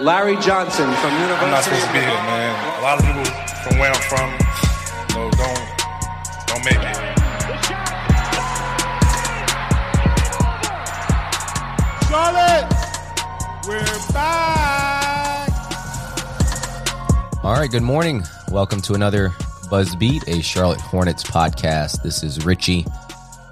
Larry Johnson from University. I'm not supposed to be here, man. A lot of people from where I'm from, you know, don't don't make it. Charlotte, we're back. All right, good morning. Welcome to another Buzz Beat, a Charlotte Hornets podcast. This is Richie,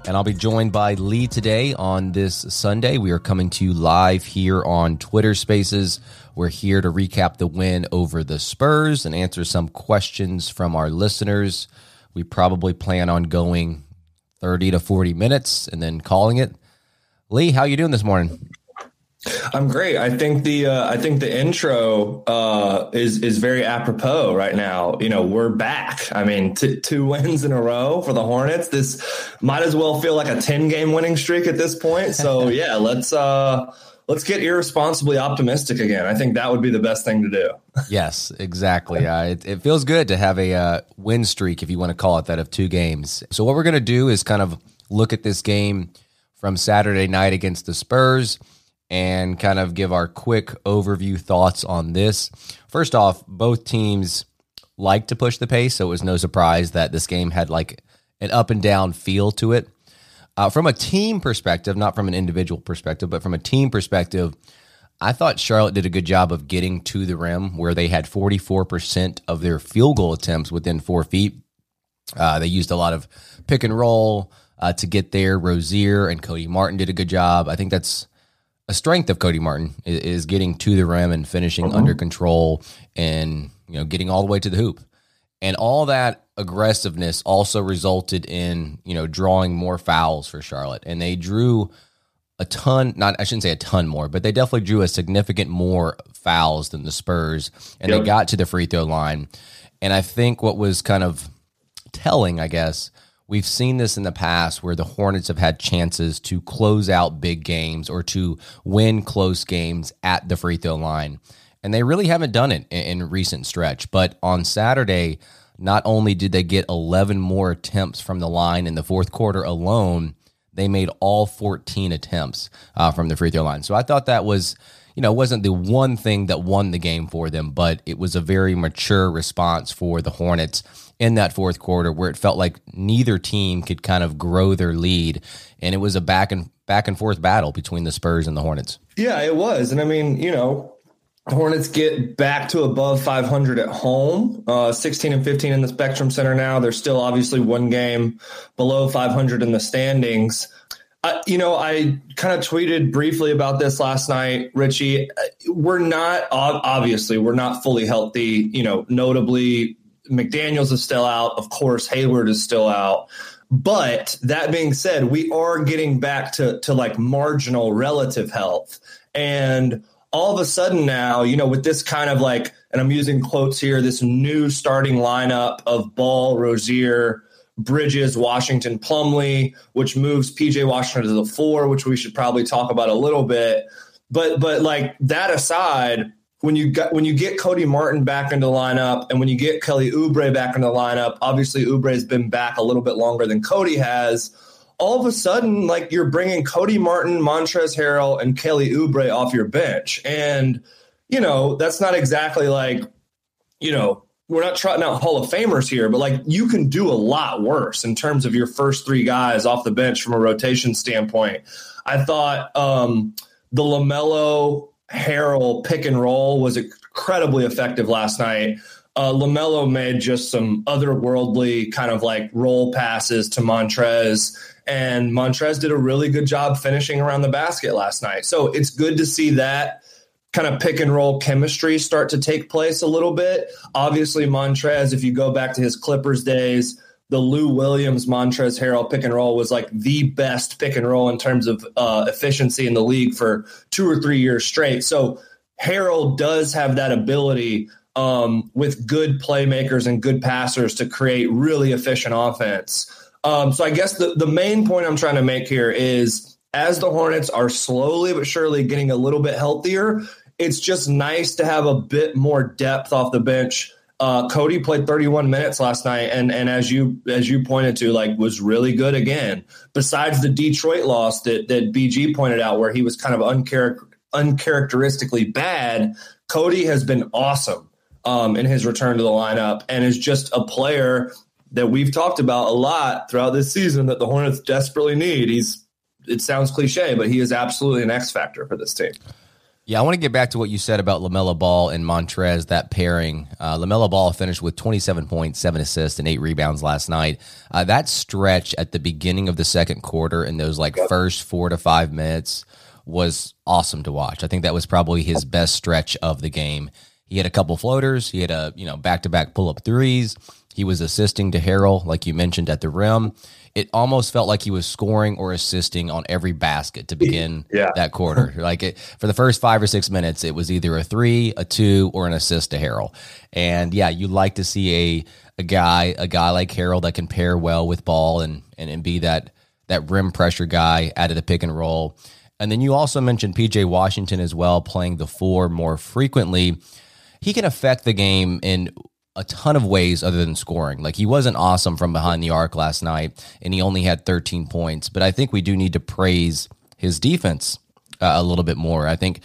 and I'll be joined by Lee today on this Sunday. We are coming to you live here on Twitter Spaces. We're here to recap the win over the Spurs and answer some questions from our listeners. We probably plan on going 30 to 40 minutes and then calling it. Lee, how are you doing this morning? I'm great. I think the uh, I think the intro uh, is is very apropos right now. You know, we're back. I mean, t- two wins in a row for the Hornets. This might as well feel like a ten game winning streak at this point. So yeah, let's uh, let's get irresponsibly optimistic again. I think that would be the best thing to do. yes, exactly. Uh, it, it, feels good to have a uh, win streak, if you want to call it that, of two games. So what we're going to do is kind of look at this game from Saturday night against the Spurs and kind of give our quick overview thoughts on this. First off, both teams like to push the pace, so it was no surprise that this game had like an up and down feel to it. Uh, from a team perspective, not from an individual perspective, but from a team perspective, I thought Charlotte did a good job of getting to the rim where they had 44% of their field goal attempts within four feet. Uh, they used a lot of pick and roll uh, to get there. Rozier and Cody Martin did a good job. I think that's a strength of Cody Martin is, is getting to the rim and finishing uh-huh. under control and you know getting all the way to the hoop. And all that aggressiveness also resulted in, you know, drawing more fouls for Charlotte. And they drew a ton, not I shouldn't say a ton more, but they definitely drew a significant more fouls than the Spurs. And yep. they got to the free throw line. And I think what was kind of telling, I guess, We've seen this in the past where the Hornets have had chances to close out big games or to win close games at the free throw line. And they really haven't done it in, in recent stretch. But on Saturday, not only did they get 11 more attempts from the line in the fourth quarter alone, they made all 14 attempts uh, from the free throw line. So I thought that was, you know, wasn't the one thing that won the game for them, but it was a very mature response for the Hornets in that fourth quarter where it felt like neither team could kind of grow their lead and it was a back and back and forth battle between the Spurs and the Hornets. Yeah, it was. And I mean, you know, Hornets get back to above 500 at home, uh, 16 and 15 in the Spectrum Center now. They're still obviously one game below 500 in the standings. Uh, you know, I kind of tweeted briefly about this last night, Richie. We're not, obviously, we're not fully healthy. You know, notably, McDaniels is still out. Of course, Hayward is still out. But that being said, we are getting back to, to like marginal relative health. And all of a sudden now, you know, with this kind of like, and I'm using quotes here, this new starting lineup of Ball, Rozier, Bridges, Washington, Plumlee, which moves PJ Washington to the four, which we should probably talk about a little bit. But but like that aside, when you got when you get Cody Martin back into the lineup and when you get Kelly Oubre back into the lineup, obviously Oubre has been back a little bit longer than Cody has. All of a sudden, like you're bringing Cody Martin, Montrez Harrell, and Kelly Oubre off your bench. And, you know, that's not exactly like, you know, we're not trotting out Hall of Famers here, but like you can do a lot worse in terms of your first three guys off the bench from a rotation standpoint. I thought um, the LaMelo Harrell pick and roll was incredibly effective last night. Uh, LaMelo made just some otherworldly kind of like roll passes to Montrez, and Montrez did a really good job finishing around the basket last night. So it's good to see that kind of pick and roll chemistry start to take place a little bit. Obviously, Montrez, if you go back to his Clippers days, the Lou Williams Montrez Harrell pick and roll was like the best pick and roll in terms of uh, efficiency in the league for two or three years straight. So Harrell does have that ability um, with good playmakers and good passers to create really efficient offense. Um, so I guess the, the main point I'm trying to make here is as the Hornets are slowly but surely getting a little bit healthier, it's just nice to have a bit more depth off the bench. Uh, Cody played 31 minutes last night, and and as you as you pointed to, like was really good again. Besides the Detroit loss that that BG pointed out, where he was kind of uncharac- uncharacteristically bad, Cody has been awesome um, in his return to the lineup, and is just a player that we've talked about a lot throughout this season that the Hornets desperately need. He's it sounds cliche, but he is absolutely an X factor for this team. Yeah, I want to get back to what you said about LaMelo Ball and Montrez, that pairing. Uh, LaMelo Ball finished with 27 points, seven assists, and eight rebounds last night. Uh, that stretch at the beginning of the second quarter in those like first four to five minutes was awesome to watch. I think that was probably his best stretch of the game. He had a couple floaters. He had a, you know, back to back pull up threes. He was assisting to Harrell, like you mentioned, at the rim it almost felt like he was scoring or assisting on every basket to begin yeah. that quarter. like it for the first five or six minutes, it was either a three, a two, or an assist to Harrell. And yeah, you like to see a a guy, a guy like Harrell that can pair well with ball and and, and be that that rim pressure guy out of the pick and roll. And then you also mentioned PJ Washington as well, playing the four more frequently. He can affect the game in a ton of ways other than scoring. Like he wasn't awesome from behind the arc last night, and he only had 13 points. But I think we do need to praise his defense uh, a little bit more. I think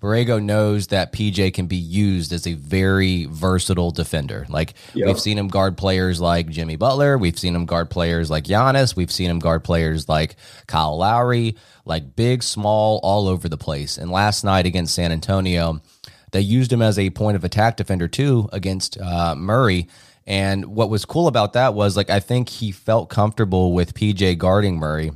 Borrego knows that PJ can be used as a very versatile defender. Like yep. we've seen him guard players like Jimmy Butler, we've seen him guard players like Giannis, we've seen him guard players like Kyle Lowry, like big, small, all over the place. And last night against San Antonio, they used him as a point of attack defender too against uh, Murray. And what was cool about that was like I think he felt comfortable with PJ guarding Murray,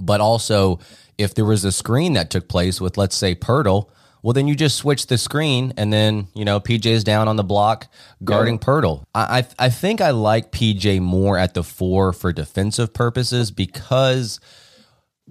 but also if there was a screen that took place with let's say Poeltl, well then you just switch the screen and then you know PJ is down on the block guarding yeah. Poeltl. I, I I think I like PJ more at the four for defensive purposes because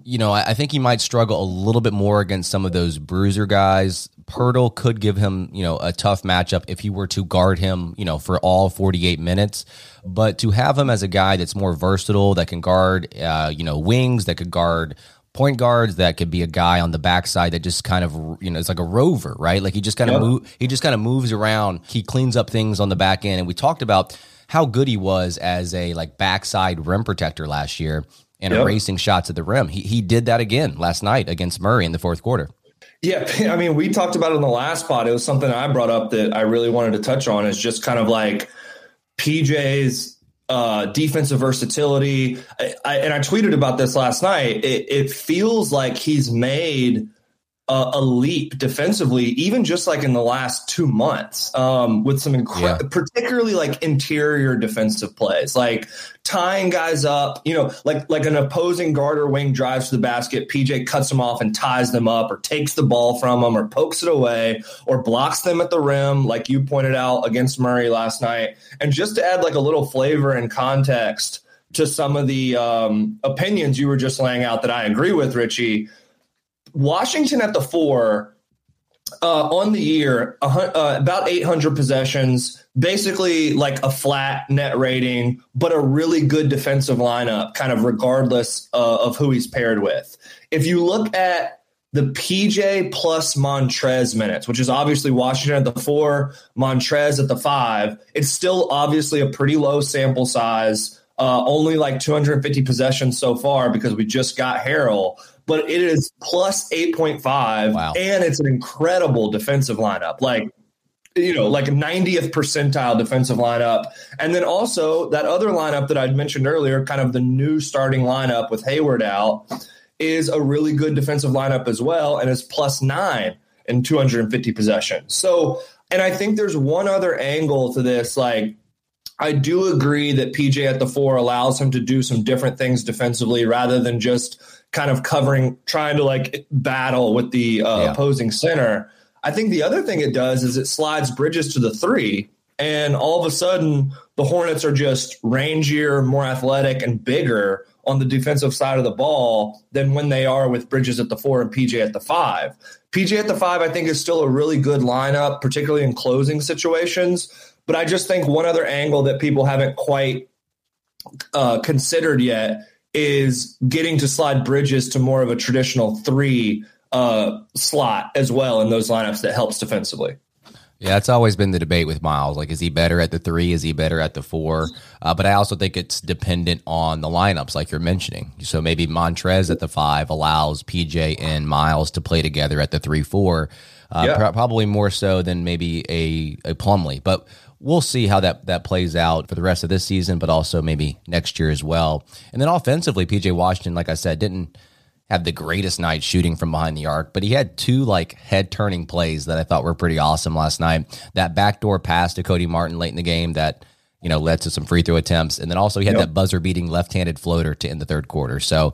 you know, I, think he might struggle a little bit more against some of those bruiser guys. Poeltl could give him, you know, a tough matchup if he were to guard him, you know, for all 48 minutes. But to have him as a guy that's more versatile, that can guard, uh, you know, wings, that could guard point guards, that could be a guy on the backside that just kind of, you know, it's like a rover, right? Like he just kind of yep. move, he just kind of moves around. He cleans up things on the back end, and we talked about how good he was as a like backside rim protector last year and yep. erasing shots at the rim. He he did that again last night against Murray in the fourth quarter. Yeah, I mean, we talked about it in the last spot. It was something I brought up that I really wanted to touch on. Is just kind of like PJ's uh, defensive versatility. I, I, and I tweeted about this last night. It, it feels like he's made a, a, leap defensively, even just like in the last two months, um, with some incredible, yeah. particularly like interior defensive plays, like tying guys up. You know, like like an opposing guard or wing drives to the basket, PJ cuts them off and ties them up, or takes the ball from them, or pokes it away, or blocks them at the rim, like you pointed out against Murray last night. And just to add like a little flavor and context to some of the um, opinions you were just laying out that I agree with, Richie Washington at the four uh, on the year, uh, about 800 possessions, basically like a flat net rating, but a really good defensive lineup, kind of regardless uh, of who he's paired with. If you look at the PJ plus Montrez minutes, which is obviously Washington at the four, Montrez at the five, it's still obviously a pretty low sample size Uh, only like 250 possessions so far because we just got Harrell, but it is plus 8.5. Wow. And it's an incredible defensive lineup. Like, you know, like 90th percentile defensive lineup. And then also that other lineup that I'd mentioned earlier, kind of the new starting lineup with Hayward out, is a really good defensive lineup as well. And is plus nine in 250 possessions. So, and I think there's one other angle to this. Like, I do agree that PJ at the four allows him to do some different things defensively rather than just kind of covering, trying to like battle with the uh, Yeah. opposing center. I think the other thing it does is it slides Bridges to the three, and all of a sudden the Hornets are just rangier, more athletic, and bigger on the defensive side of the ball than when they are with Bridges at the four and PJ at the five. PJ at the five, I think, is still a really good lineup, particularly in closing situations. But I just think one other angle that people haven't quite uh, considered yet is getting to slide Bridges to more of a traditional three uh, slot as well in those lineups that helps defensively. Yeah, it's always been the debate with Miles. Like, is he better at the three? Is he better at the four? Uh, but I also think it's dependent on the lineups, like you're mentioning. So maybe Montrez at the five allows PJ and Miles to play together at the three four. Uh, Yeah. pro- probably more so than maybe a a Plumlee, but we'll see how that that plays out for the rest of this season, but also maybe next year as well. And then offensively, PJ Washington, like I said, didn't have the greatest night shooting from behind the arc, but he had two like head turning plays that I thought were pretty awesome last night. That backdoor pass to Cody Martin late in the game that you know led to some free throw attempts, and then also he had that buzzer beating left handed floater to end the third quarter. So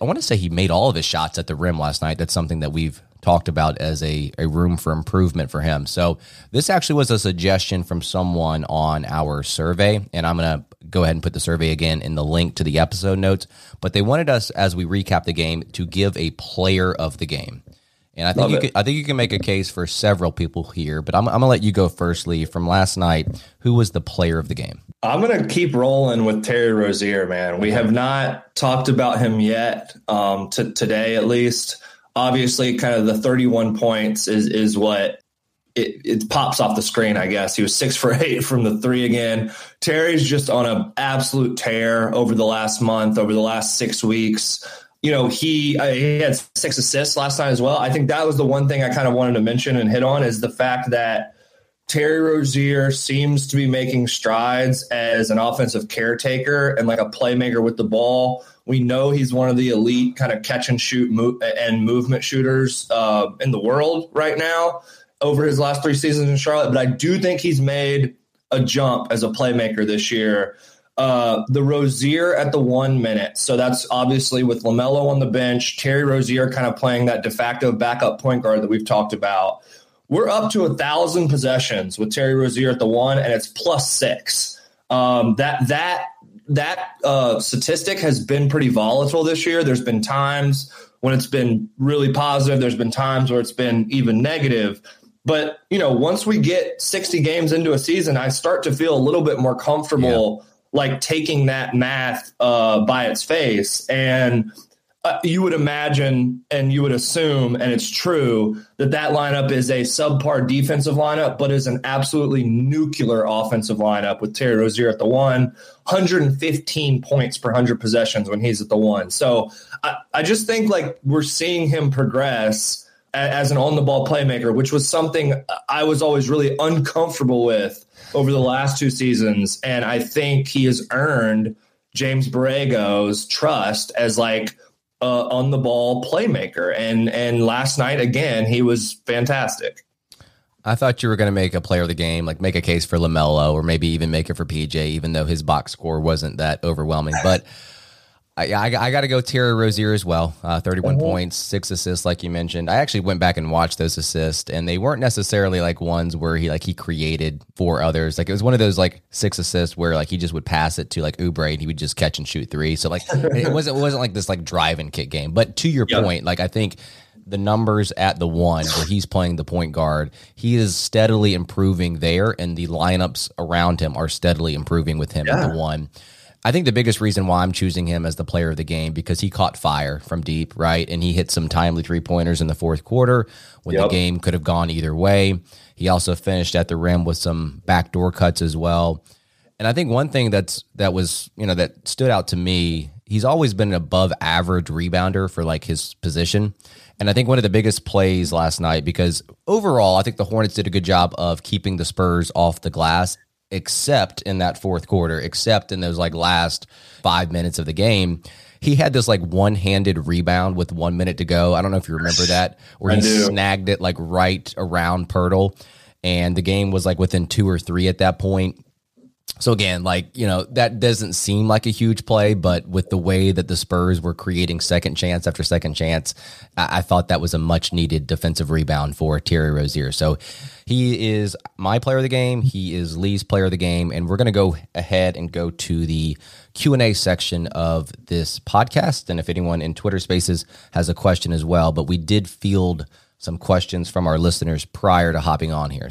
I want to say he made all of his shots at the rim last night. That's something that we've talked about as a, a room for improvement for him. So this actually was a suggestion from someone on our survey, and I'm gonna go ahead and put the survey again in the link to the episode notes. But they wanted us as we recap the game to give a player of the game. And I think Love you it. could, I think you can make a case for several people here, but I'm, I'm gonna let you go first, Lee. From last night, who was the player of the game? I'm going to keep rolling with Terry Rozier, man. We have not talked about him yet, um, to today at least. Obviously, kind of the 31 points is is what it, it pops off the screen. I guess he was six for eight from the three again. Terry's just on an absolute tear over the last month, over the last six weeks. You know, he uh, he had six assists last night as well. I think that was the one thing I kind of wanted to mention and hit on is the fact that Terry Rozier seems to be making strides as an offensive caretaker and like a playmaker with the ball. We know he's one of the elite kind of catch and shoot mo- and movement shooters uh, in the world right now over his last three seasons in Charlotte. But I do think he's made a jump as a playmaker this year. Uh, the Rozier at the one minute. So that's obviously with LaMelo on the bench, Terry Rozier kind of playing that de facto backup point guard that we've talked about. We're up to a thousand possessions with Terry Rozier at the one, and it's plus six. Um, that that that uh, statistic has been pretty volatile this year. There's been times when it's been really positive. There's been times where it's been even negative. But you know, once we get 60 games into a season, I start to feel a little bit more comfortable, like taking that math uh, by its face. And uh, you would imagine and you would assume, and it's true, that that lineup is a subpar defensive lineup, but is an absolutely nuclear offensive lineup with Terry Rozier at the one, 115 points per 100 possessions when he's at the one. So I, I just think like we're seeing him progress a- as an on the ball playmaker, which was something I was always really uncomfortable with over the last two seasons. And I think he has earned James Borrego's trust as like uh, on the ball playmaker. And and last night again, he was fantastic. I thought you were going to make a player of the game, like make a case for Lamelo, or maybe even make it for PJ, even though his box score wasn't that overwhelming. But I, I, I got to go Terry Rozier as well. Uh, 31 points, six assists, like you mentioned. I actually went back and watched those assists, and they weren't necessarily like ones where he like he created for others. Like it was one of those like six assists where like he just would pass it to like Oubre and he would just catch and shoot three. So like it wasn't it wasn't like this like drive and kick game. But to your point, like I think the numbers at the one where he's playing the point guard, he is steadily improving there, and the lineups around him are steadily improving with him at the one. I think the biggest reason why I'm choosing him as the player of the game because he caught fire from deep, right? And he hit some timely three pointers in the fourth quarter when Yep. the game could have gone either way. He also finished at the rim with some backdoor cuts as well. And I think one thing that's that was, you know, that stood out to me, he's always been an above average rebounder for like his position. And I think one of the biggest plays last night, because overall, I think the Hornets did a good job of keeping the Spurs off the glass, except in that fourth quarter, except in those like last five minutes of the game. He had this like one handed rebound with one minute to go. I don't know if you remember that, where he snagged it like right around Poeltl. And the game was like within two or three at that point. So again, like, you know, that doesn't seem like a huge play, but with the way that the Spurs were creating second chance after second chance, I, I thought that was a much needed defensive rebound for Terry Rozier. So he is my player of the game. He is Lee's player of the game. And we're going to go ahead and go to the Q&A section of this podcast. And if anyone in Twitter spaces has a question as well, but we did field some questions from our listeners prior to hopping on here.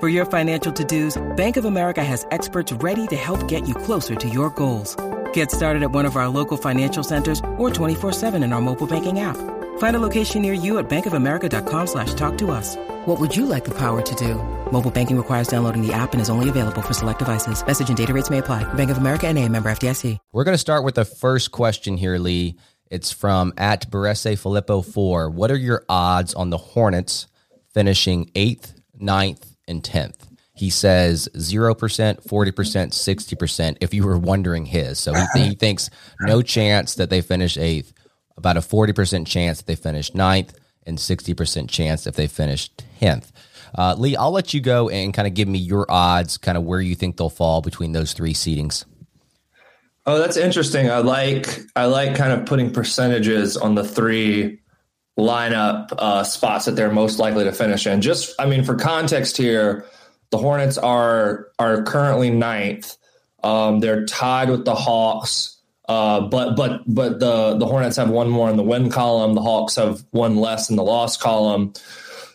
For your financial to-dos, Bank of America has experts ready to help get you closer to your goals. Get started at one of our local financial centers or 24-7 in our mobile banking app. Find a location near you at bankofamerica.com slash talk to us. What would you like the power to do? Mobile banking requires downloading the app and is only available for select devices. Message and data rates may apply. Bank of America and a member FDIC. We're going to start with the first question here, Lee. It's from at Barese Filippo 4. What are your odds on the Hornets finishing 8th, 9th, and 10th? He says 0%, 40%, 60% if you were wondering his. So he, he thinks no chance that they finish 8th, about a 40% chance that they finish ninth, and 60% chance if they finish 10th. Uh, Lee, I'll let you go and kind of give me your odds, kind of where you think they'll fall between those three seedings. Oh, that's interesting. I like I like kind of putting percentages on the three lineup uh, spots that they're most likely to finish in. Just, I mean, for context here, the Hornets are are currently ninth. Um, they're tied with the Hawks, uh, but but but the the Hornets have one more in the win column. The Hawks have one less in the loss column.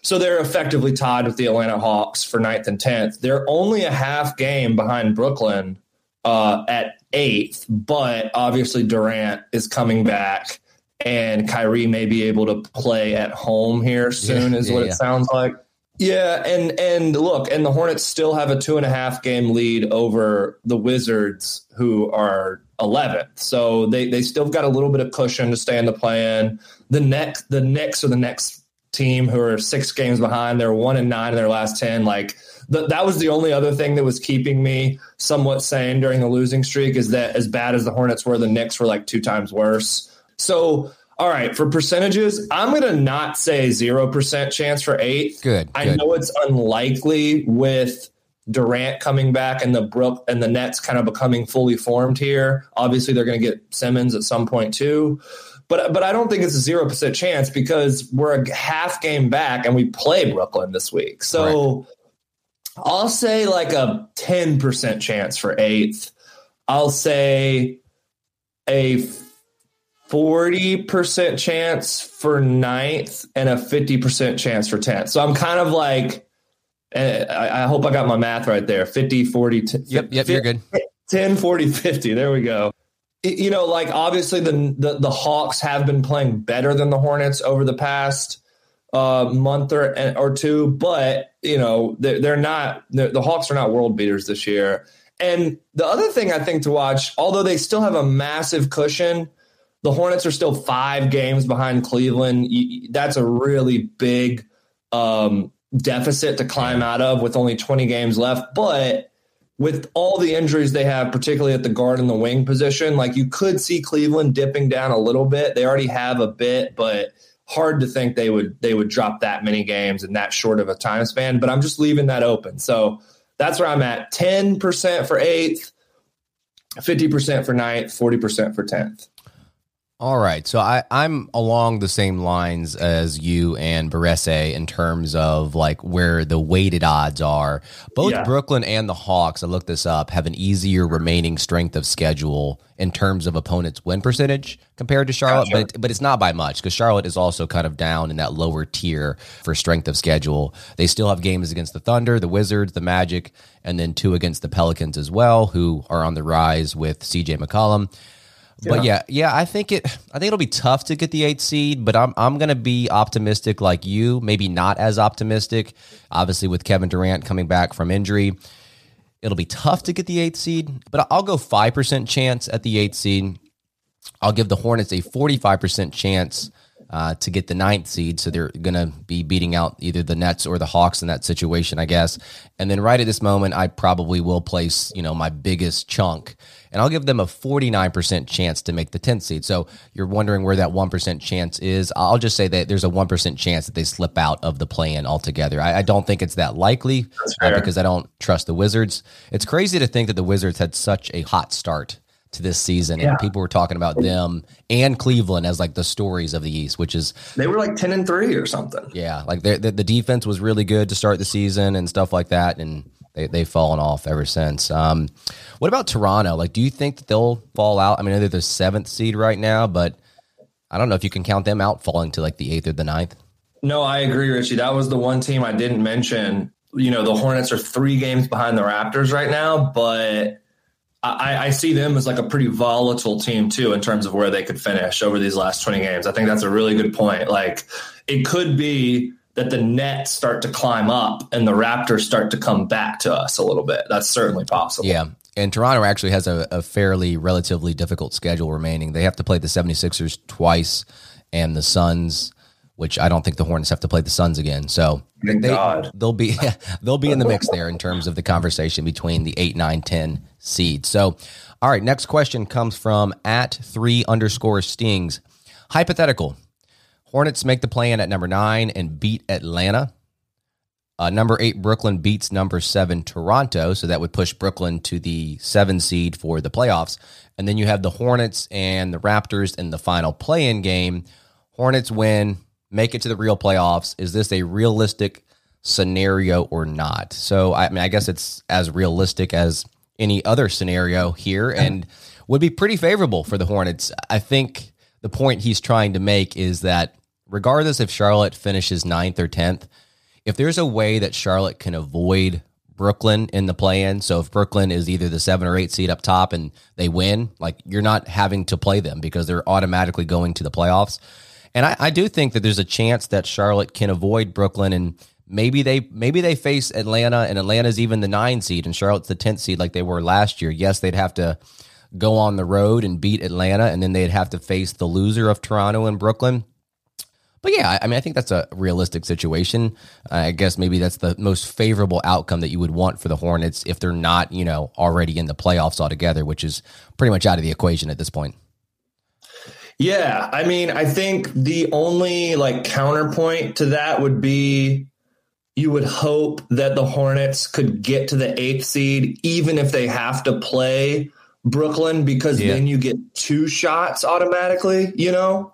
So they're effectively tied with the Atlanta Hawks for ninth and tenth. They're only a half game behind Brooklyn uh, at eighth, but obviously Durant is coming back and Kyrie may be able to play at home here soon, Yeah, is yeah, what yeah. it sounds like. Yeah, and and look, and the Hornets still have a two and a half game lead over the Wizards, who are 11th. So they they still got a little bit of cushion to stay in the play-in. The next the Knicks are the next team who are six games behind. They're one and nine in their last ten. Like th- that was the only other thing that was keeping me somewhat sane during the losing streak. Is that as bad as the Hornets were, the Knicks were like two times worse. So. All right, for percentages, I'm going to not say 0% chance for eighth. Good, I good. know it's unlikely with Durant coming back and the Brook and the Nets kind of becoming fully formed here. Obviously, they're going to get Simmons at some point too. But but I don't think it's a zero percent chance because we're a half game back and we play Brooklyn this week. So I'll say like a ten percent chance for eighth. I'll say a forty percent chance for ninth and a fifty percent chance for tenth. So I'm kind of like eh, I, I hope I got my math right there. 50, 40, t- Yep, yep, you're good. 10, 40, 50. There we go. You know, like obviously the, the the Hawks have been playing better than the Hornets over the past uh, month or or two, but you know they're, they're not they're, the Hawks are not world beaters this year. And the other thing I think to watch, although they still have a massive cushion, the Hornets are still five games behind Cleveland. That's a really big um, deficit to climb out of with only 20 games left. But with all the injuries they have, particularly at the guard and the wing position, like you could see Cleveland dipping down a little bit. They already have a bit, but hard to think they would they would drop that many games in that short of a time span. But I'm just leaving that open. So that's where I'm at. 10% for eighth, 50% for ninth, 40% for 10th. All right. So I, I'm along the same lines as you and Barese in terms of like where the weighted odds are. Both yeah. Brooklyn and the Hawks, I looked this up, have an easier remaining strength of schedule in terms of opponents' win percentage compared to Charlotte, gotcha. but, but it's not by much because Charlotte is also kind of down in that lower tier for strength of schedule. They still have games against the Thunder, the Wizards, the Magic, and then two against the Pelicans as well, who are on the rise with CJ McCollum. But yeah, yeah, I think it. I think it'll be tough to get the eighth seed, but I'm I'm gonna be optimistic like you. Maybe not as optimistic. Obviously, with Kevin Durant coming back from injury, it'll be tough to get the eighth seed. But I'll go five percent chance at the eighth seed. I'll give the Hornets a forty five percent chance uh, to get the ninth seed. So they're going to be beating out either the Nets or the Hawks in that situation, I guess. And then right at this moment, I probably will place, you know, my biggest chunk and I'll give them a 49% chance to make the 10th seed. So you're wondering where that 1% chance is. I'll just say that there's a 1% chance that they slip out of the play in altogether. I, I, don't think it's that likely uh, because I don't trust the Wizards. It's crazy to think that the Wizards had such a hot start to this season, yeah. and people were talking about them and Cleveland as like the stories of the East, which is they were like ten and three or something. Yeah, like the the defense was really good to start the season and stuff like that, and they they've fallen off ever since. Um, what about Toronto? Like, do you think that they'll fall out? I mean, they're the seventh seed right now, but I don't know if you can count them out falling to like the eighth or the ninth. No, I agree, Richie. That was the one team I didn't mention. You know, the Hornets are three games behind the Raptors right now, but I, I, see them as like a pretty volatile team too in terms of where they could finish over these last 20 games. I think that's a really good point. Like it could be that the Nets start to climb up and the Raptors start to come back to us a little bit. That's certainly possible. Yeah. And Toronto actually has a, a fairly relatively difficult schedule remaining. They have to play the 76ers twice and the Suns which I don't think the Hornets have to play the Suns again. So Thank they, God. they'll be they'll be in the mix there in terms of the conversation between the 8, 9, 10 seeds. So, all right, next question comes from at three underscore stings. Hypothetical. Hornets make the play in at number nine and beat Atlanta. Uh, number eight, Brooklyn beats number seven, Toronto. So that would push Brooklyn to the seven seed for the playoffs. And then you have the Hornets and the Raptors in the final play in game. Hornets win, make it to the real playoffs? Is this a realistic scenario or not? So, I mean, I guess it's as realistic as any other scenario here and would be pretty favorable for the Hornets. I think the point he's trying to make is that regardless if Charlotte finishes ninth or 10th, if there's a way that Charlotte can avoid Brooklyn in the play in, so if Brooklyn is either the seven or eight seed up top and they win, like you're not having to play them because they're automatically going to the playoffs. And I, I do think that there's a chance that Charlotte can avoid Brooklyn and maybe they maybe they face Atlanta and Atlanta's even the nine seed and Charlotte's the tenth seed like they were last year. Yes, they'd have to go on the road and beat Atlanta, and then they'd have to face the loser of Toronto and Brooklyn. But yeah, I mean, I think that's a realistic situation. I guess maybe that's the most favorable outcome that you would want for the Hornets if they're not, you know, already in the playoffs altogether, which is pretty much out of the equation at this point. Yeah, I mean, I think the only like counterpoint to that would be you would hope that the Hornets could get to the eighth seed, even if they have to play Brooklyn, because yeah. then you get two shots automatically, you know?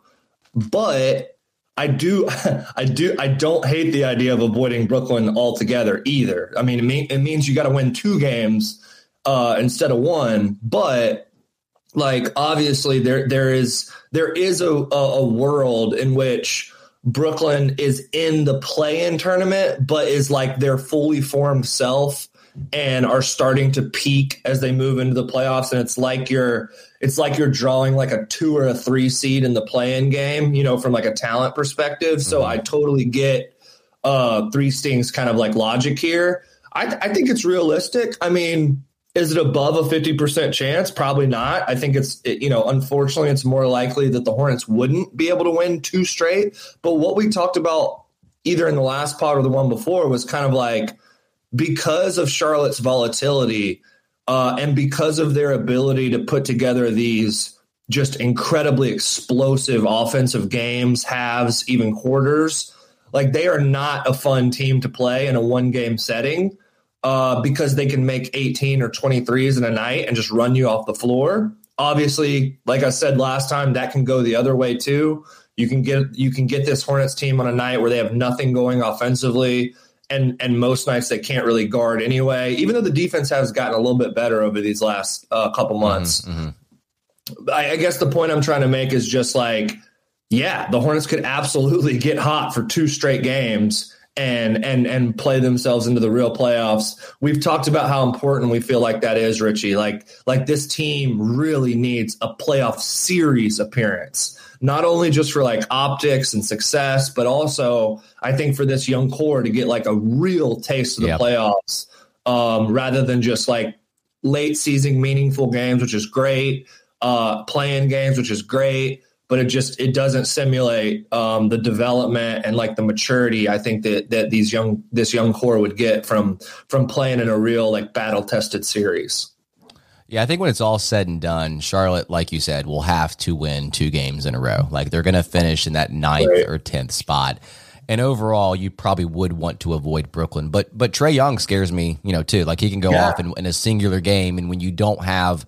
But I do, I do, I don't hate the idea of avoiding Brooklyn altogether either. I mean, it, mean, it means you got to win two games uh, instead of one, but like obviously there there is there is a, a, world in which Brooklyn is in the play in tournament, but is like their fully formed self and are starting to peak as they move into the playoffs. And it's like you're it's like you're drawing like a two or a three seed in the play-in game, you know, from like a talent perspective. So I totally get uh three stings kind of like logic here. I, I think it's realistic. I mean, is it above a 50% chance? Probably not. I think it's, it, you know, unfortunately, it's more likely that the Hornets wouldn't be able to win two straight. But what we talked about either in the last pod or the one before was kind of like because of Charlotte's volatility uh, and because of their ability to put together these just incredibly explosive offensive games, halves, even quarters, like they are not a fun team to play in a one game setting uh, because they can make 18 or 23s in a night and just run you off the floor. Obviously, like I said last time, that can go the other way too. You can get you can get this Hornets team on a night where they have nothing going offensively, and and most nights they can't really guard anyway. Even though the defense has gotten a little bit better over these last uh, couple months, mm-hmm. I, I guess the point I'm trying to make is just like, yeah, the Hornets could absolutely get hot for two straight games and and and play themselves into the real playoffs. We've talked about how important we feel like that is, Richie. Like like this team really needs a playoff series appearance. Not only just for like optics and success, but also I think for this young core to get like a real taste of the yep. playoffs, um, rather than just like late season meaningful games, which is great, uh, playing games, which is great but it just it doesn't simulate um, the development and like the maturity I think that that these young this young core would get from from playing in a real like battle tested series. Yeah, I think when it's all said and done, Charlotte, like you said, will have to win two games in a row. Like they're going to finish in that ninth right. or tenth spot. And overall, you probably would want to avoid Brooklyn, but but Trae Young scares me, you know, too. Like he can go yeah. off in, in a singular game, and when you don't have,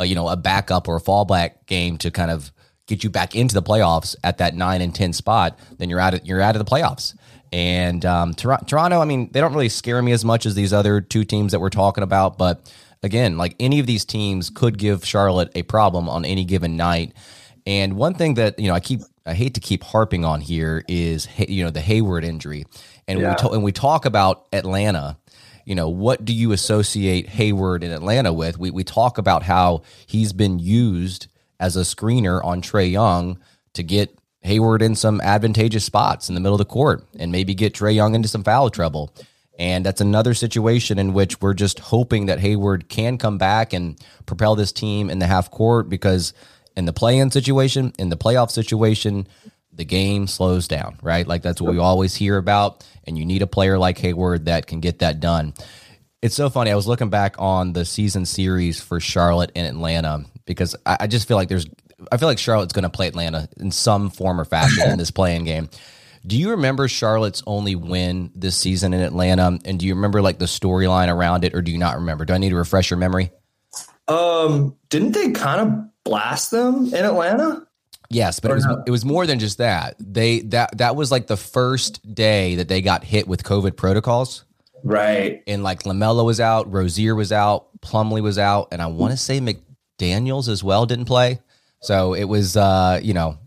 a, you know, a backup or a fallback game to kind of get you back into the playoffs at that nine and ten spot, then you're out of you're out of the playoffs. And um, Toronto, I mean, they don't really scare me as much as these other two teams that we're talking about. But again, like any of these teams could give Charlotte a problem on any given night. And one thing that you know, I keep I hate to keep harping on here is you know the Hayward injury, and yeah. we to- and we talk about Atlanta. You know, what do you associate Hayward in Atlanta with? We we talk about how he's been used as a screener on Trae Young to get Hayward in some advantageous spots in the middle of the court and maybe get Trae Young into some foul trouble. And that's another situation in which we're just hoping that Hayward can come back and propel this team in the half court because in the play in situation, in the playoff situation, the game slows down, right? Like that's what we always hear about. And you need a player like Hayward that can get that done. It's so funny. I was looking back on the season series for Charlotte and Atlanta because I, I just feel like there's I feel like Charlotte's going to play Atlanta in some form or fashion in this play-in game. Do you remember Charlotte's only win this season in Atlanta? And do you remember like the storyline around it, or do you not remember? Do I need to refresh your memory? Um, didn't they kind of blast them in Atlanta? Yes, but it was it was more than just that. They that that was like the first day that they got hit with COVID protocols. Right. And like Lamelo was out, Rozier was out, Plumlee was out, and I want to say McDaniels as well didn't play. So it was uh, you know,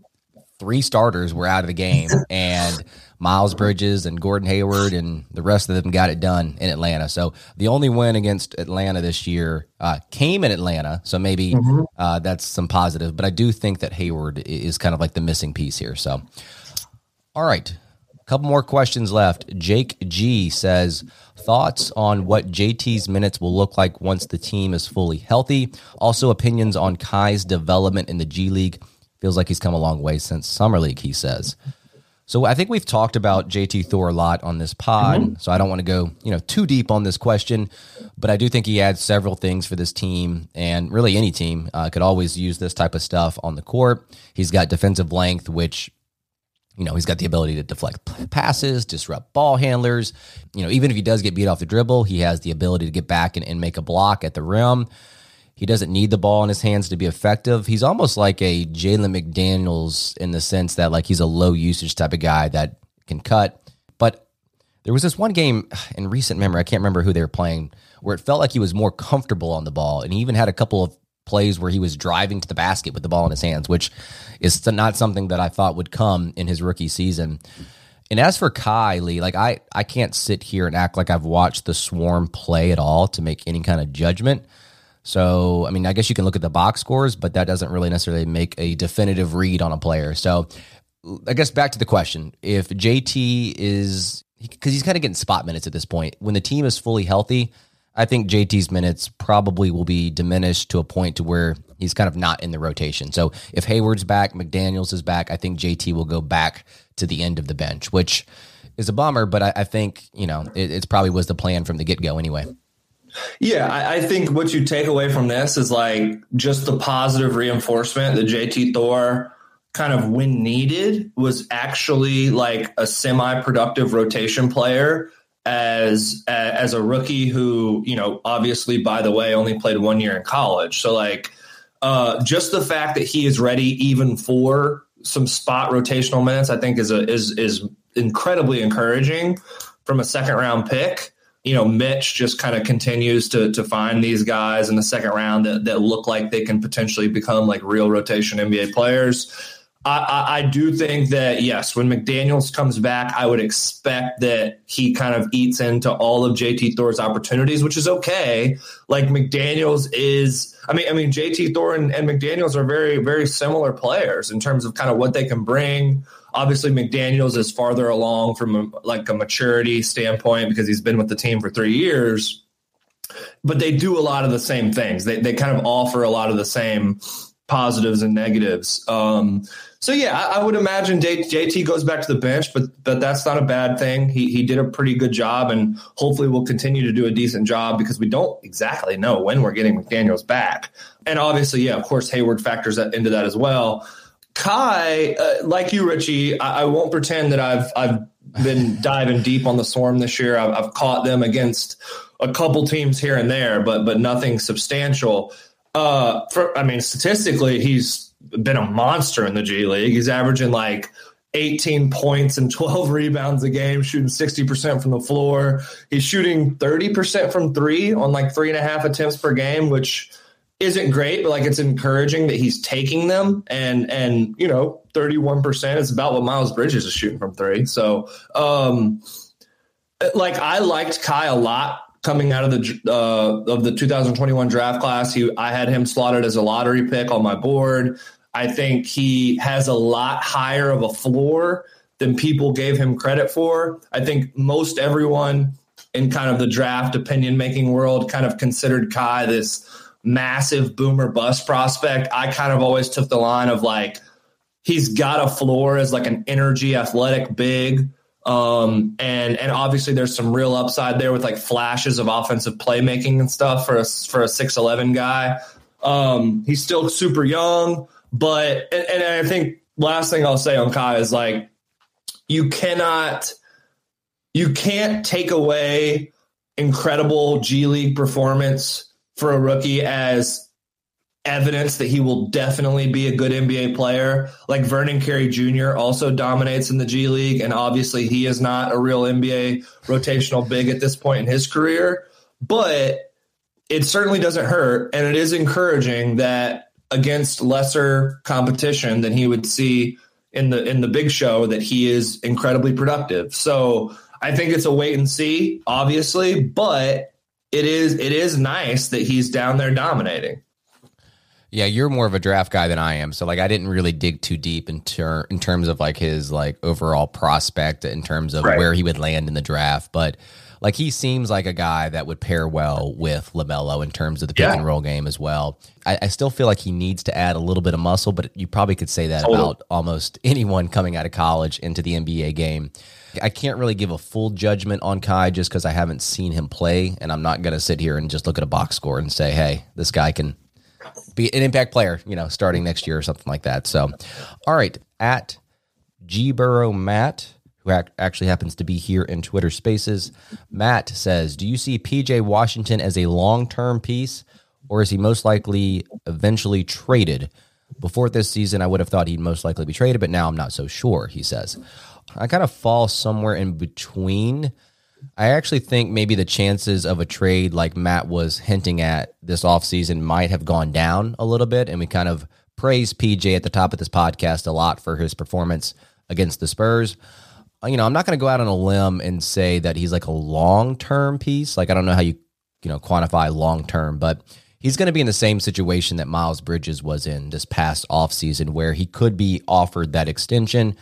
three starters were out of the game and Miles Bridges and Gordon Hayward and the rest of them got it done in Atlanta. So the only win against Atlanta this year uh, came in Atlanta. So maybe mm-hmm. uh, that's some positive. But I do think that Hayward is kind of like the missing piece here. So, all right. Couple more questions left. Jake G says, thoughts on what JT's minutes will look like once the team is fully healthy. Also, opinions on Kai's development in the G League. Feels like he's come a long way since Summer League, he says. So I think we've talked about JT Thor a lot on this pod, mm-hmm. so I don't want to go, you know, too deep on this question, but I do think he adds several things for this team and really any team uh, could always use this type of stuff on the court. He's got defensive length, which you know, he's got the ability to deflect passes, disrupt ball handlers. You know, even if he does get beat off the dribble, he has the ability to get back and, and make a block at the rim. He doesn't need the ball in his hands to be effective. He's almost like a Jalen McDaniels in the sense that like he's a low usage type of guy that can cut. But there was this one game in recent memory, I can't remember who they were playing, where it felt like he was more comfortable on the ball. And he even had a couple of plays where he was driving to the basket with the ball in his hands, which is not something that I thought would come in his rookie season. And as for Kylie, like I, I can't sit here and act like I've watched the Swarm play at all to make any kind of judgment. So, I mean, I guess you can look at the box scores, but that doesn't really necessarily make a definitive read on a player. So, I guess back to the question: If JT is because he's kind of getting spot minutes at this point, when the team is fully healthy, I think JT's minutes probably will be diminished to a point to where he's kind of not in the rotation. So if Hayward's back, McDaniels is back, I think JT will go back to the end of the bench, which is a bummer, but I, I think you know it, it's probably was the plan from the get go anyway. Yeah, I, I, think what you take away from this is like just the positive reinforcement that JT Thor kind of when needed was actually like a semi-productive rotation player as as a rookie who you know obviously by the way only played one year in college so like uh, just the fact that he is ready even for some spot rotational minutes i think is a is is incredibly encouraging from a second round pick you know, Mitch just kind of continues to to find these guys in the second round that, that look like they can potentially become like real rotation NBA players. I, I, do think that yes, when McDaniels comes back, I would expect that he kind of eats into all of JT Thor's opportunities, which is okay. Like McDaniels is, I mean, I mean JT Thor and, and McDaniels are very very similar players in terms of kind of what they can bring Obviously, McDaniels is farther along from a, like a maturity standpoint because he's been with the team for three years. But they do a lot of the same things. They they kind of offer a lot of the same positives and negatives. Um, so yeah, I, I would imagine JT goes back to the bench, but but that's not a bad thing. He he did a pretty good job, and hopefully will continue to do a decent job because we don't exactly know when we're getting McDaniels back. And obviously, yeah, of course, Hayward factors into that as well. Kai, uh, like you, Richie, I, I, won't pretend that I've I've been diving deep on the Swarm this year. I've, I've, caught them against a couple teams here and there, but but nothing substantial. Uh, for, I mean, statistically, he's been a monster in the G League. He's averaging like 18 points and 12 rebounds a game, shooting 60% from the floor. He's shooting 30% from three on like three and a half attempts per game, which isn't great, but like it's encouraging that he's taking them and and you know, 31% is about what Miles Bridges is shooting from three. So um like I liked Kai a lot coming out of the uh, of the 2021 draft class. He I had him slotted as a lottery pick on my board. I think he has a lot higher of a floor than people gave him credit for. I think most everyone in kind of the draft opinion making world kind of considered Kai this massive boomer bust prospect, I kind of always took the line of like, he's got a floor as like an energy athletic big. Um, and, and obviously there's some real upside there with like flashes of offensive playmaking and stuff for a, for a 6'11 guy. Um, he's still super young, but, and, and I think last thing I'll say on Kai is like, you cannot, you can't take away incredible G League performance for a rookie as evidence that he will definitely be a good NBA player. Like Vernon Carey Jr. also dominates in the G League, and obviously he is not a real NBA rotational big at this point in his career. But it certainly doesn't hurt, and it is encouraging that against lesser competition than he would see in the in the big show that he is incredibly productive. So I think it's a wait and see, obviously, but it is it is nice that he's down there dominating. Yeah, you're more of a draft guy than I am. So like I didn't really dig too deep in ter- in terms of like his like overall prospect in terms of right. where he would land in the draft, but like he seems like a guy that would pair well with LaMelo in terms of the pick yeah. and roll game as well. I, I, still feel like he needs to add a little bit of muscle, but you probably could say that totally. about almost anyone coming out of college into the NBA game. I can't really give a full judgment on Kai just because I haven't seen him play, and I'm not going to sit here and just look at a box score and say, "Hey, this guy can be an impact player," you know, starting next year or something like that. So, all right, at G Burrow Matt, who ac- actually happens to be here in Twitter Spaces, Matt says, "Do you see PJ Washington as a long term piece, or is he most likely eventually traded?" Before this season, I would have thought he'd most likely be traded, but now I'm not so sure. He says. I kind of fall somewhere in between. I actually think maybe the chances of a trade like Matt was hinting at this offseason might have gone down a little bit. And we kind of praise PJ at the top of this podcast a lot for his performance against the Spurs. Uh, you know, I'm not going to go out on a limb and say that he's like a long term piece. Like I don't know how you you know quantify long term, but he's going to be in the same situation that Miles Bridges was in this past offseason where he could be offered that extension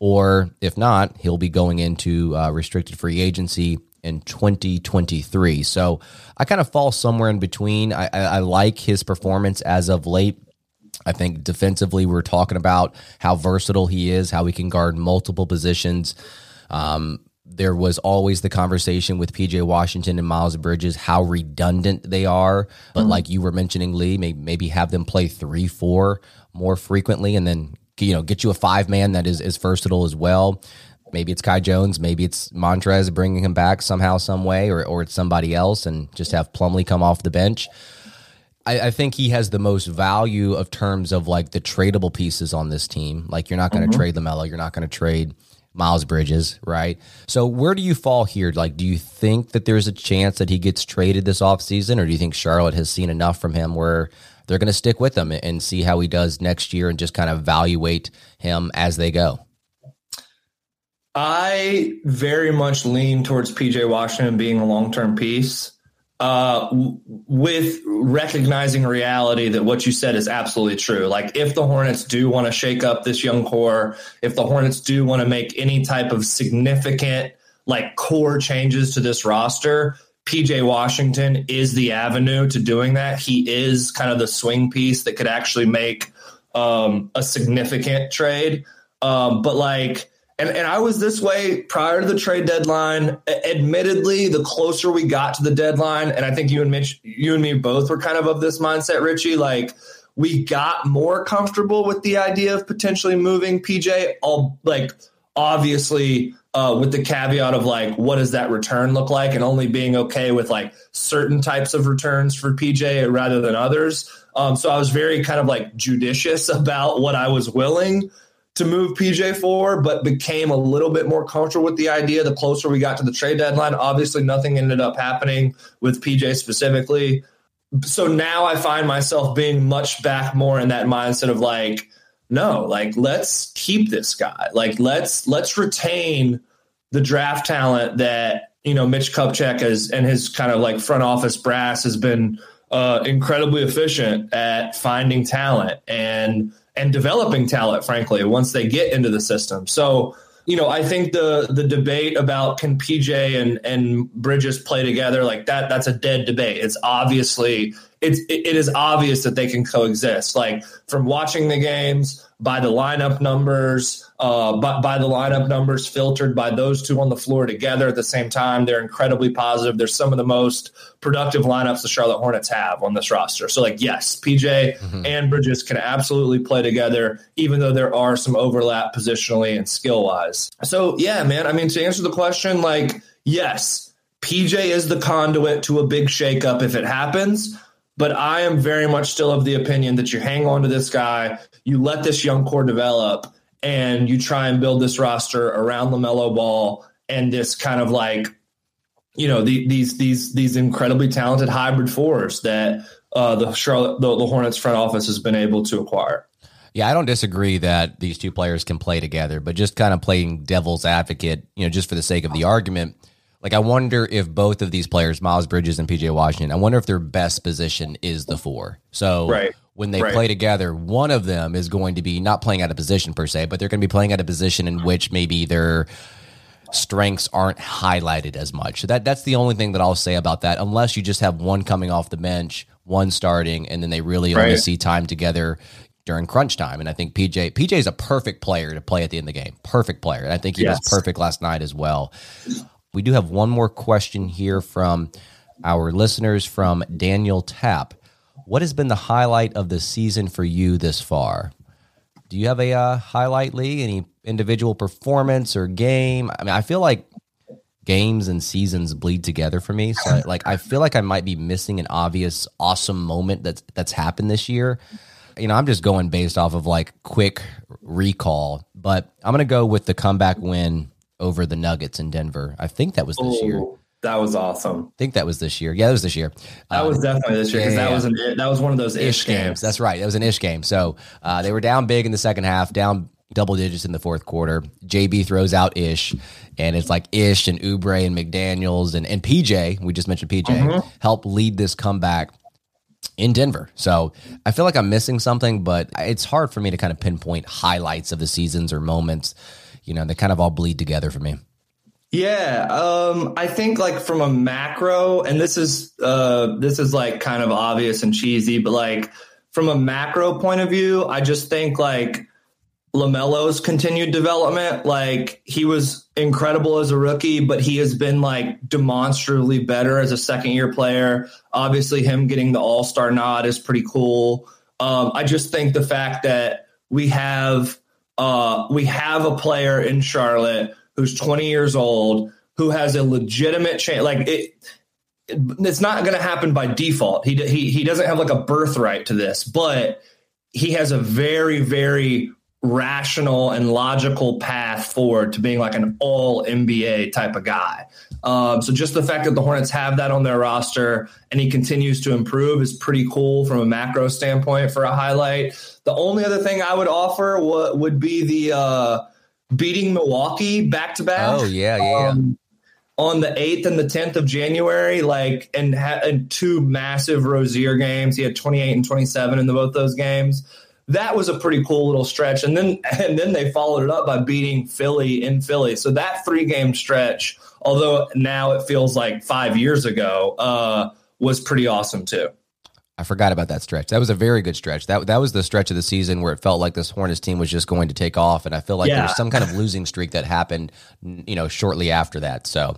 or if not, he'll be going into uh, restricted free agency in 2023. So I kind of fall somewhere in between. I, I, I like his performance as of late. I think defensively, we are talking about how versatile he is, how he can guard multiple positions. Um, there was always the conversation with PJ Washington and Miles Bridges, how redundant they are. But mm-hmm. like you were mentioning, Lee, maybe, maybe have them play three, four more frequently and then you know, get you a five man that is, is versatile as well. Maybe it's Kai Jones, maybe it's Montrezl bringing him back somehow, some way, or, or it's somebody else and just have Plumlee come off the bench. I, I think he has the most value of terms of like the tradable pieces on this team. Like you're not going to mm-hmm. trade LaMelo, you're not going to trade Miles Bridges, right? So where do you fall here? Like, do you think that there's a chance that he gets traded this offseason, or do you think Charlotte has seen enough from him where they're going to stick with him and see how he does next year and just kind of evaluate him as they go. I very much lean towards PJ Washington being a long term piece. Uh, with recognizing reality that what you said is absolutely true. Like, if the Hornets do want to shake up this young core, if the Hornets do want to make any type of significant, like, core changes to this roster, PJ Washington is the avenue to doing that. He is kind of the swing piece that could actually make um, a significant trade. Um, but like, and, and I was this way prior to the trade deadline. Admittedly, the closer we got to the deadline, and I think you and Mitch, you and me both were kind of of this mindset, Richie. Like, we got more comfortable with the idea of potentially moving PJ. All like, obviously, uh, with the caveat of like, what does that return look like, and only being okay with like certain types of returns for PJ rather than others. Um, so I was very kind of like judicious about what I was willing to move PJ for, but became a little bit more comfortable with the idea the closer we got to the trade deadline. Obviously, nothing ended up happening with PJ specifically. So now I find myself being much back more in that mindset of like, no, like let's keep this guy. Like let's let's retain the draft talent that you know Mitch Kupchak has and his kind of like front office brass has been uh, incredibly efficient at finding talent and and developing talent. Frankly, once they get into the system, so you know I think the the debate about can PJ and and Bridges play together like that that's a dead debate. It's obviously it's it is obvious that they can coexist. Like from watching the games by the lineup numbers, uh, by, by the lineup numbers filtered by those two on the floor together at the same time, they're incredibly positive. They're some of the most productive lineups the Charlotte Hornets have on this roster. So, like, yes, PJ mm-hmm. and Bridges can absolutely play together, even though there are some overlap positionally and skill wise. So, yeah, man. I mean, to answer the question, like, yes, PJ is the conduit to a big shakeup if it happens. But I am very much still of the opinion that you hang on to this guy, you let this young core develop, and you try and build this roster around LaMelo Ball and this kind of like, you know, the, these these these incredibly talented hybrid fours that uh, the Charlotte the, the Hornets front office has been able to acquire. Yeah, I don't disagree that these two players can play together, but just kind of playing devil's advocate, you know, just for the sake of the argument like I wonder if both of these players, Miles Bridges and PJ Washington, I wonder if their best position is the four. So right. when they right. play together, one of them is going to be not playing out of position per se, but they're going to be playing out of position in which maybe their strengths aren't highlighted as much. So that that's the only thing that I'll say about that. Unless you just have one coming off the bench, one starting, and then they really right. only see time together during crunch time. And I think PJ PJ is a perfect player to play at the end of the game. Perfect player. And I think he yes. was perfect last night as well. We do have one more question here from our listeners from Daniel Tapp. What has been the highlight of the season for you this far? Do you have a uh, highlight, Lee? Any individual performance or game? I mean, I feel like games and seasons bleed together for me. So, like, I feel like I might be missing an obvious, awesome moment that's that's happened this year. You know, I'm just going based off of like quick recall, but I'm gonna go with the comeback win over the Nuggets in Denver. I think that was this oh, year. That was awesome. I think that was this year. Yeah, that was this year. That um, was definitely this year because yeah, that was an that was one of those ish, ish games. games. That's right. That was an ish game. So uh, they were down big in the second half, down double digits in the fourth quarter. JB throws out Ish, and it's like Ish and Oubre and McDaniels and, and PJ, we just mentioned PJ, Mm-hmm. help lead this comeback in Denver. So I feel like I'm missing something, but it's hard for me to kind of pinpoint highlights of the seasons or moments. You know, they kind of all bleed together for me. Yeah, um, I think like from a macro, and this is uh, this is like kind of obvious and cheesy, but like from a macro point of view, I just think like LaMelo's continued development. Like he was incredible as a rookie, but he has been like demonstrably better as a second year player. Obviously, him getting the All Star nod is pretty cool. Um, I just think the fact that we have uh, we have a player in Charlotte who's 20 years old who has a legitimate chance. Like it, it's not going to happen by default. He he he doesn't have like a birthright to this, but he has a very very rational and logical path forward to being like an all NBA type of guy. Um, so just the fact that the Hornets have that on their roster and he continues to improve is pretty cool from a macro standpoint for a highlight. The only other thing I would offer w- would be the uh, beating Milwaukee back to back. Oh, yeah, yeah, yeah. On the eighth and the tenth of January, like and had two massive Rozier games. He had twenty eight and twenty seven in the, both those games that was a pretty cool little stretch. And then and then they followed it up by beating Philly in Philly. So that three game stretch, although now it feels like five years ago, uh, was pretty awesome too. I forgot about that stretch. That was a very good stretch. That that was the stretch of the season where it felt like this Hornets team was just going to take off, and I feel like Yeah. there was some kind of losing streak that happened, you know, shortly after that. So,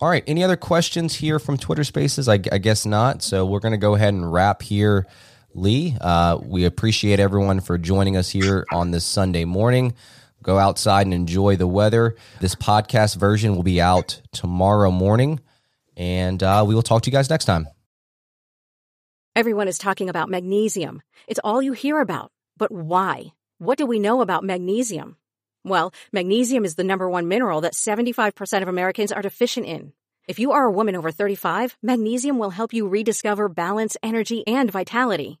all right, any other questions here from Twitter Spaces? I, I guess not. So we're going to go ahead and wrap here. Lee, uh, we appreciate everyone for joining us here on this Sunday morning. Go outside and enjoy the weather. This podcast version will be out tomorrow morning, and uh, we will talk to you guys next time. Everyone is talking about magnesium. It's all you hear about. But why? What do we know about magnesium? Well, magnesium is the number one mineral that 75% of Americans are deficient in. If you are a woman over 35, magnesium will help you rediscover balance, energy, and vitality.